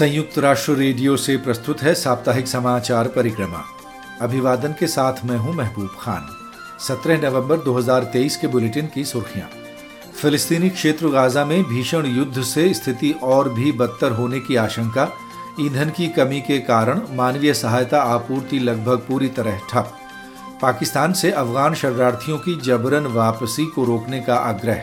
संयुक्त राष्ट्र रेडियो से प्रस्तुत है साप्ताहिक समाचार परिक्रमा। अभिवादन के साथ मैं हूँ महबूब खान। 17 नवंबर 2023 के बुलेटिन की सुर्खियाँ। फिलिस्तीनी क्षेत्र गाजा में भीषण युद्ध से स्थिति और भी बदतर होने की आशंका। ईंधन की कमी के कारण मानवीय सहायता आपूर्ति लगभग पूरी तरह ठप। पाकिस्तान से अफगान शरणार्थियों की जबरन वापसी को रोकने का आग्रह।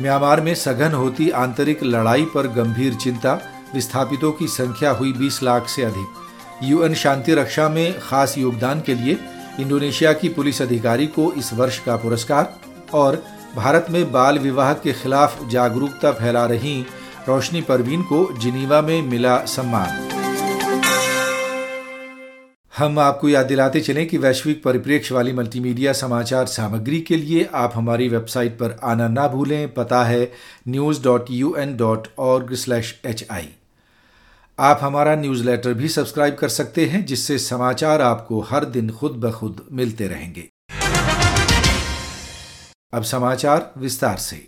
म्यांमार में सघन होती आंतरिक लड़ाई पर गंभीर चिंता। विस्थापितों की संख्या हुई 20 लाख से अधिक। यूएन शांति रक्षा में खास योगदान के लिए इंडोनेशिया की पुलिस अधिकारी को इस वर्ष का पुरस्कार और भारत में बाल विवाह के खिलाफ जागरूकता फैला रही रोशनी परवीन को जिनीवा में मिला सम्मान। हम आपको याद दिलाते चलें कि वैश्विक परिप्रेक्ष्य वाली मल्टीमीडिया समाचार सामग्री के लिए आप हमारी वेबसाइट पर आना ना भूलें। पता है news dot U N dot org slash H I आप हमारा न्यूज़लेटर भी सब्सक्राइब कर सकते हैं, जिससे समाचार आपको हर दिन खुद ब खुद मिलते रहेंगे। अब समाचार विस्तार से।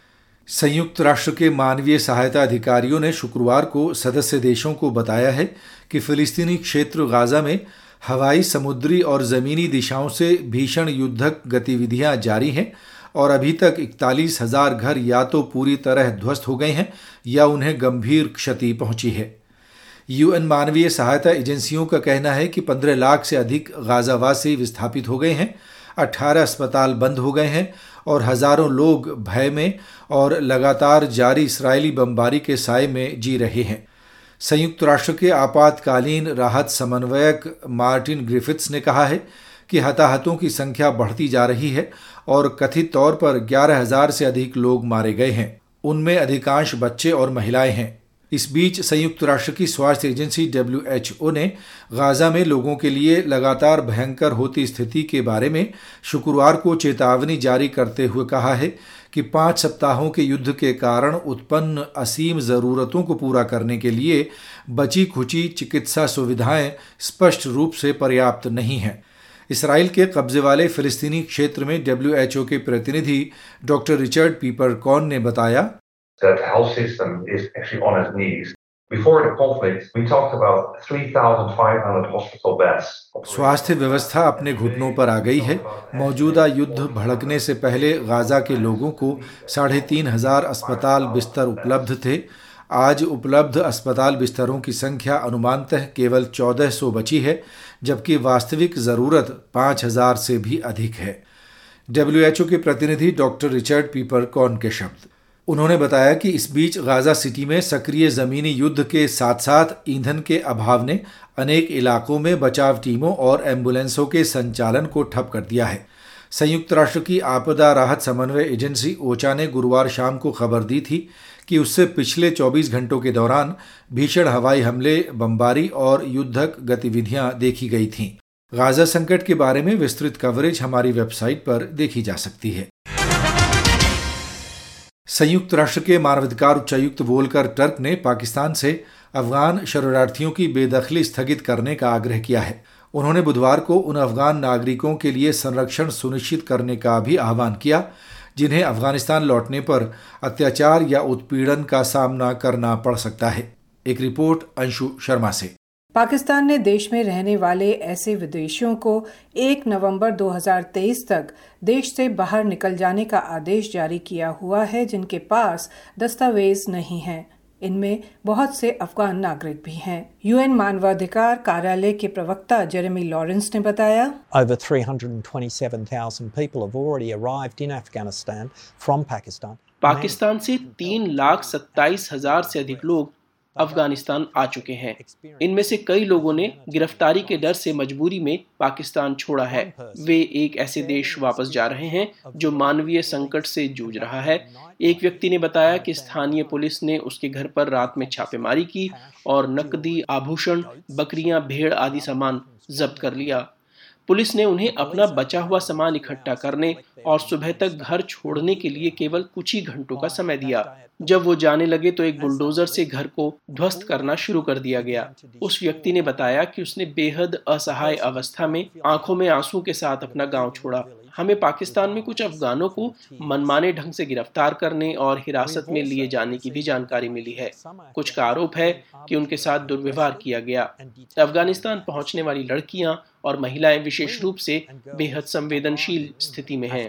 संयुक्त राष्ट्र के मानवीय सहायता अधिकारियों ने शुक्रवार को सदस्य देशों को बताया है कि फिलिस्तीनी क्षेत्र गाजा में हवाई, समुद्री और ज़मीनी दिशाओं से भीषण युद्धक गतिविधियाँ जारी हैं और अभी तक इकतालीस हज़ार घर या तो पूरी तरह ध्वस्त हो गए हैं या उन्हें गंभीर क्षति पहुँची है। यूएन मानवीय सहायता एजेंसियों का कहना है कि 15 लाख से अधिक गाजावासी विस्थापित हो गए हैं 18 अस्पताल बंद हो गए हैं और हज़ारों लोग भय में और लगातार जारी इसराइली बमबारी के साय में जी रहे हैं। संयुक्त राष्ट्र के आपातकालीन राहत समन्वयक मार्टिन ग्रिफिथ्स ने कहा है कि हताहतों की संख्या बढ़ती जा रही है और कथित तौर पर ग्यारह हज़ार से अधिक लोग मारे गए हैं। उनमें अधिकांश बच्चे और महिलाएँ हैं। इस बीच संयुक्त राष्ट्र की स्वास्थ्य एजेंसी डब्ल्यू ने गाजा में लोगों के लिए लगातार भयंकर होती स्थिति के बारे में शुक्रवार को चेतावनी जारी करते हुए कहा है कि पाँच सप्ताहों के युद्ध के कारण उत्पन्न असीम ज़रूरतों को पूरा करने के लिए बची खुची चिकित्सा सुविधाएँ स्पष्ट रूप से पर्याप्त नहीं हैं। इसराइल के कब्जे वाले फिलिस्तीनी क्षेत्र में डब्ल्यूएचओ के प्रतिनिधि डॉक्टर रिचर्ड पीपर कॉन ने बताया that health system is actually on its knees. Before the conflict, we talked about 3,500 hospital beds. स्वास्थ्य व्यवस्था अपने घुटनों पर आ गई है मौजूदा युद्ध भड़कने से पहले गाजा के लोगों को साढ़े तीन हज़ार अस्पताल बिस्तर उपलब्ध थे आज उपलब्ध अस्पताल बिस्तरों की संख्या अनुमानतः केवल 1400 बची है जबकि वास्तविक ज़रूरत 5000 से भी अधिक है डब्ल्यूएचओ के प्रतिनिधि डॉक्टर रिचर्ड पीपर कॉन के शब्द उन्होंने बताया कि इस बीच गाजा सिटी में सक्रिय ज़मीनी युद्ध के साथ साथ ईंधन के अभाव ने अनेक इलाकों में बचाव टीमों और एम्बुलेंसों के संचालन को ठप कर दिया है। संयुक्त राष्ट्र की आपदा राहत समन्वय एजेंसी ओचा ने गुरुवार शाम को खबर दी थी कि उससे पिछले 24 घंटों के दौरान भीषण हवाई हमले, बमबारी और युद्धक गतिविधियाँ देखी गई थीं। गाजा संकट के बारे में विस्तृत कवरेज हमारी वेबसाइट पर देखी जा सकती है। संयुक्त राष्ट्र के मानवाधिकार उच्चायुक्त वोलकर टर्क ने पाकिस्तान से अफगान शरणार्थियों की बेदखली स्थगित करने का आग्रह किया है। उन्होंने बुधवार को उन अफगान नागरिकों के लिए संरक्षण सुनिश्चित करने का भी आह्वान किया, जिन्हें अफ़गानिस्तान लौटने पर अत्याचार या उत्पीड़न का सामना करना पड़ सकता है। एक रिपोर्ट अंशु शर्मा से। पाकिस्तान ने देश में रहने वाले ऐसे विदेशियों को 1 नवंबर 2023 तक देश से बाहर निकल जाने का आदेश जारी किया हुआ है जिनके पास दस्तावेज़ नहीं हैं इनमें बहुत से अफगान नागरिक भी हैं यूएन मानवाधिकार कार्यालय के प्रवक्ता जेरेमी लॉरेंस ने बताया Over 327,000 people have already arrived in Afghanistan from Pakistan. Pakistan से तीन लाख सत्ताईस हज़ार से अधिक लोग अफ़गानिस्तान आ चुके हैं। इनमें से कई लोगों ने गिरफ्तारी के डर से मजबूरी में पाकिस्तान छोड़ा है। वे एक ऐसे देश वापस जा रहे हैं जो मानवीय संकट से जूझ रहा है। एक व्यक्ति ने बताया कि स्थानीय पुलिस ने उसके घर पर रात में छापेमारी की और नकदी आभूषण बकरियाँ भेड़ आदि सामान जब्त कर लिया। पुलिस ने उन्हें अपना बचा हुआ सामान इकट्ठा करने और सुबह तक घर छोड़ने के लिए केवल कुछ ही घंटों का समय दिया। जब वो जाने लगे तो एक बुलडोजर से घर को ध्वस्त करना शुरू कर दिया गया। उस व्यक्ति ने बताया कि उसने बेहद असहाय अवस्था में आँखों में आँसू के साथ अपना गाँव छोड़ा। हमें पाकिस्तान में कुछ अफगानों को मनमाने ढंग से गिरफ़्तार करने और हिरासत में लिए जाने की भी जानकारी मिली है। कुछ का आरोप है कि उनके साथ दुर्व्यवहार किया गया। अफ़गानिस्तान पहुँचने वाली लड़कियाँ और महिलाएँ विशेष रूप से बेहद संवेदनशील स्थिति में हैं।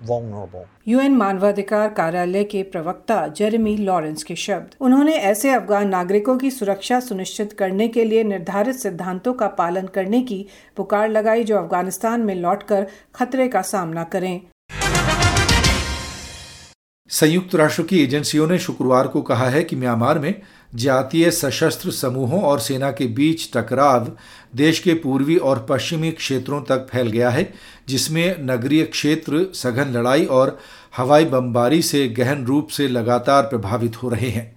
Vulnerable. यूएन मानवाधिकार कार्यालय के प्रवक्ता जेरेमी लॉरेंस के शब्द उन्होंने ऐसे अफगान नागरिकों की सुरक्षा सुनिश्चित करने के लिए निर्धारित सिद्धांतों का पालन करने की पुकार लगाई जो अफ़गानिस्तान में लौटकर खतरे का सामना करें संयुक्त राष्ट्र की एजेंसियों ने शुक्रवार को कहा है कि म्यांमार में जातीय सशस्त्र समूहों और सेना के बीच टकराव देश के पूर्वी और पश्चिमी क्षेत्रों तक फैल गया है, जिसमें नगरीय क्षेत्र सघन लड़ाई और हवाई बमबारी से गहन रूप से लगातार प्रभावित हो रहे हैं।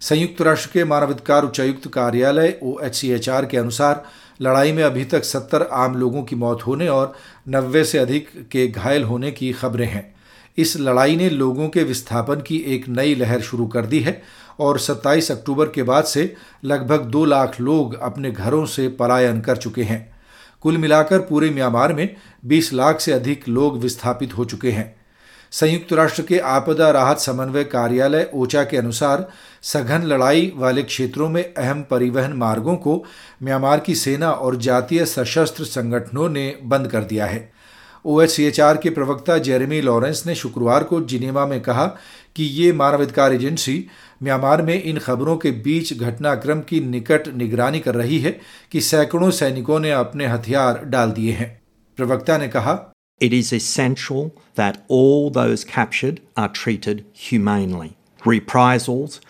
संयुक्त राष्ट्र के मानवाधिकार उच्चायुक्त कार्यालय ओ के अनुसार, लड़ाई में अभी तक सत्तर आम लोगों की मौत होने और नब्बे से अधिक के घायल होने की खबरें हैं। इस लड़ाई ने लोगों के विस्थापन की एक नई लहर शुरू कर दी है और 27 अक्टूबर के बाद से लगभग दो लाख लोग अपने घरों से पलायन कर चुके हैं। कुल मिलाकर पूरे म्यांमार में 20 लाख से अधिक लोग विस्थापित हो चुके हैं। संयुक्त राष्ट्र के आपदा राहत समन्वय कार्यालय ओचा के अनुसार सघन लड़ाई वाले क्षेत्रों में अहम परिवहन मार्गों को म्यांमार की सेना और जातीय सशस्त्र संगठनों ने बंद कर दिया है। ओएचसीएचआर के प्रवक्ता जेरेमी लॉरेंस ने शुक्रवार को जिनेवा में कहा कि ये मानवाधिकार एजेंसी म्यांमार में इन खबरों के बीच घटनाक्रम की निकट निगरानी कर रही है कि सैकड़ों सैनिकों ने अपने हथियार डाल दिए हैं प्रवक्ता ने कहा, It is essential that all those captured are treated humanely. Reprisals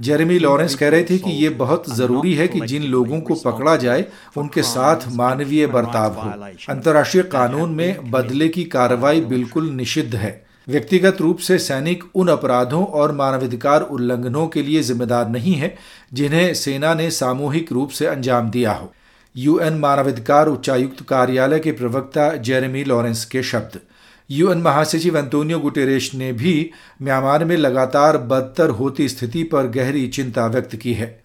Jeremy Lawrence कह रहे थे कि ये बहुत ज़रूरी है कि जिन लोगों को पकड़ा जाए, उनके साथ मानवीय बर्ताव हो। अंतर्राष्ट्रीय कानून में बदले की कार्रवाई बिल्कुल निषिद्ध है। व्यक्तिगत रूप से सैनिक उन अपराधों और मानवाधिकार उल्लंघनों के लिए जिम्मेदार नहीं है, जिन्हें सेना ने सामूहिक रूप से अंजाम दिया हो। यूएन मानवाधिकार उच्चायुक्त कार्यालय के प्रवक्ता जेरेमी लॉरेंस के शब्द। यूएन महासचिव अंतोनियो गुटेरेश ने भी म्यांमार में लगातार बदतर होती स्थिति पर गहरी चिंता व्यक्त की है।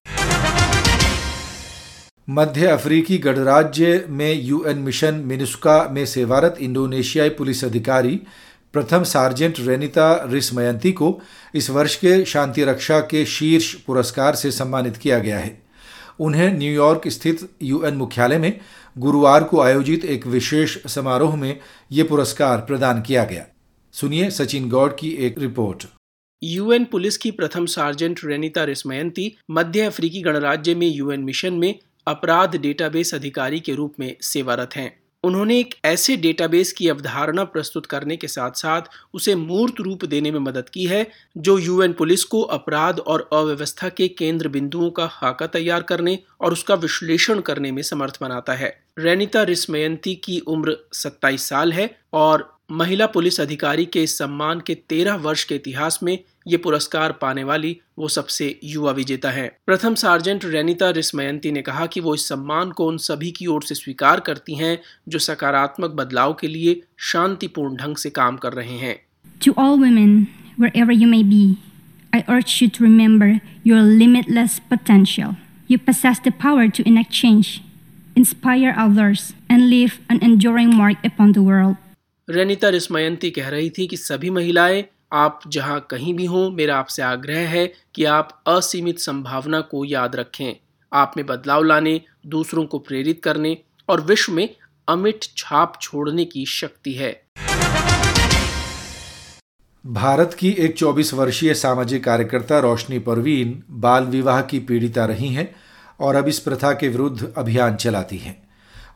मध्य अफ्रीकी गणराज्य में यूएन मिशन मिनुस्का में सेवारत इंडोनेशियाई पुलिस अधिकारी प्रथम सार्जेंट रेनिता रिसमयंती को इस वर्ष के शांति रक्षा के शीर्ष पुरस्कार से सम्मानित किया गया है। उन्हें न्यूयॉर्क स्थित यूएन मुख्यालय में गुरुवार को आयोजित एक विशेष समारोह में ये पुरस्कार प्रदान किया गया। सुनिए सचिन गौड की एक रिपोर्ट। यूएन पुलिस की प्रथम सार्जेंट रेनिता रिस्मयंती मध्य अफ्रीकी गणराज्य में यूएन मिशन में अपराध डेटाबेस अधिकारी के रूप में सेवारत हैं। उन्होंने एक ऐसे डेटाबेस की अवधारणा प्रस्तुत करने के साथ साथ उसे मूर्त रूप देने में मदद की है, जो यूएन पुलिस को अपराध और अव्यवस्था के केंद्र बिंदुओं का खाका तैयार करने और उसका विश्लेषण करने में समर्थ बनाता है। रेनिता रिस्मयंती की उम्र 27 साल है और महिला पुलिस अधिकारी के सम्मान के तेरह वर्ष के इतिहास में ये पुरस्कार पाने वाली वो सबसे युवा विजेता है। प्रथम सार्जेंट रेनिता रिसमयंती ने कहा कि वो इस सम्मान को उन सभी की ओर से स्वीकार करती हैं जो सकारात्मक बदलाव के लिए शांतिपूर्ण ढंग से काम कर रहे हैं। To all women where you may be I urge you to remember your limitless potential you possess the to enact change inspire others and live an enjoying mark upon the Renita Rismayanti कह रही थी कि सभी महिलाएँ आप जहाँ कहीं भी हों, मेरा आपसे आग्रह है कि आप असीमित संभावना को याद रखें। आप में बदलाव लाने, दूसरों को प्रेरित करने और विश्व में अमिट छाप छोड़ने की शक्ति है। भारत की एक 24 वर्षीय सामाजिक कार्यकर्ता रोशनी परवीन बाल विवाह की पीड़िता रही हैं और अब इस प्रथा के विरुद्ध अभियान चलाती हैं।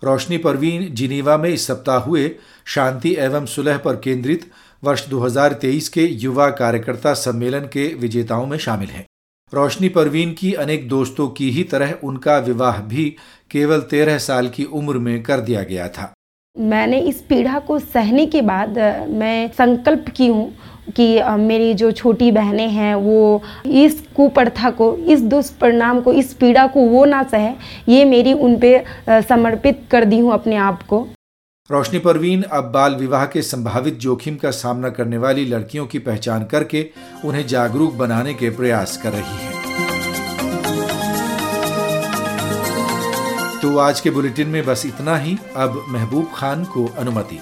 रोशनी परवीन जिनीवा में इस सप्ताह हुए शांति एवं सुलह पर केंद्रित वर्ष 2023 के युवा कार्यकर्ता सम्मेलन के विजेताओं में शामिल हैं। रोशनी परवीन की अनेक दोस्तों की ही तरह उनका विवाह भी केवल तेरह साल की उम्र में कर दिया गया था। मैंने इस पीड़ा को सहने के बाद मैं संकल्प की हूँ कि मेरी जो छोटी बहनें हैं, वो इस कुप्रथा को, इस दुष्परिणाम को, इस पीड़ा को वो ना सहे, ये मेरी उन पे समर्पित कर दी हूँ अपने आप को। रोशनी परवीन अब बाल विवाह के संभावित जोखिम का सामना करने वाली लड़कियों की पहचान करके उन्हें जागरूक बनाने के प्रयास कर रही है। तो आज के बुलेटिन में बस इतना ही। अब महबूब खान को अनुमति।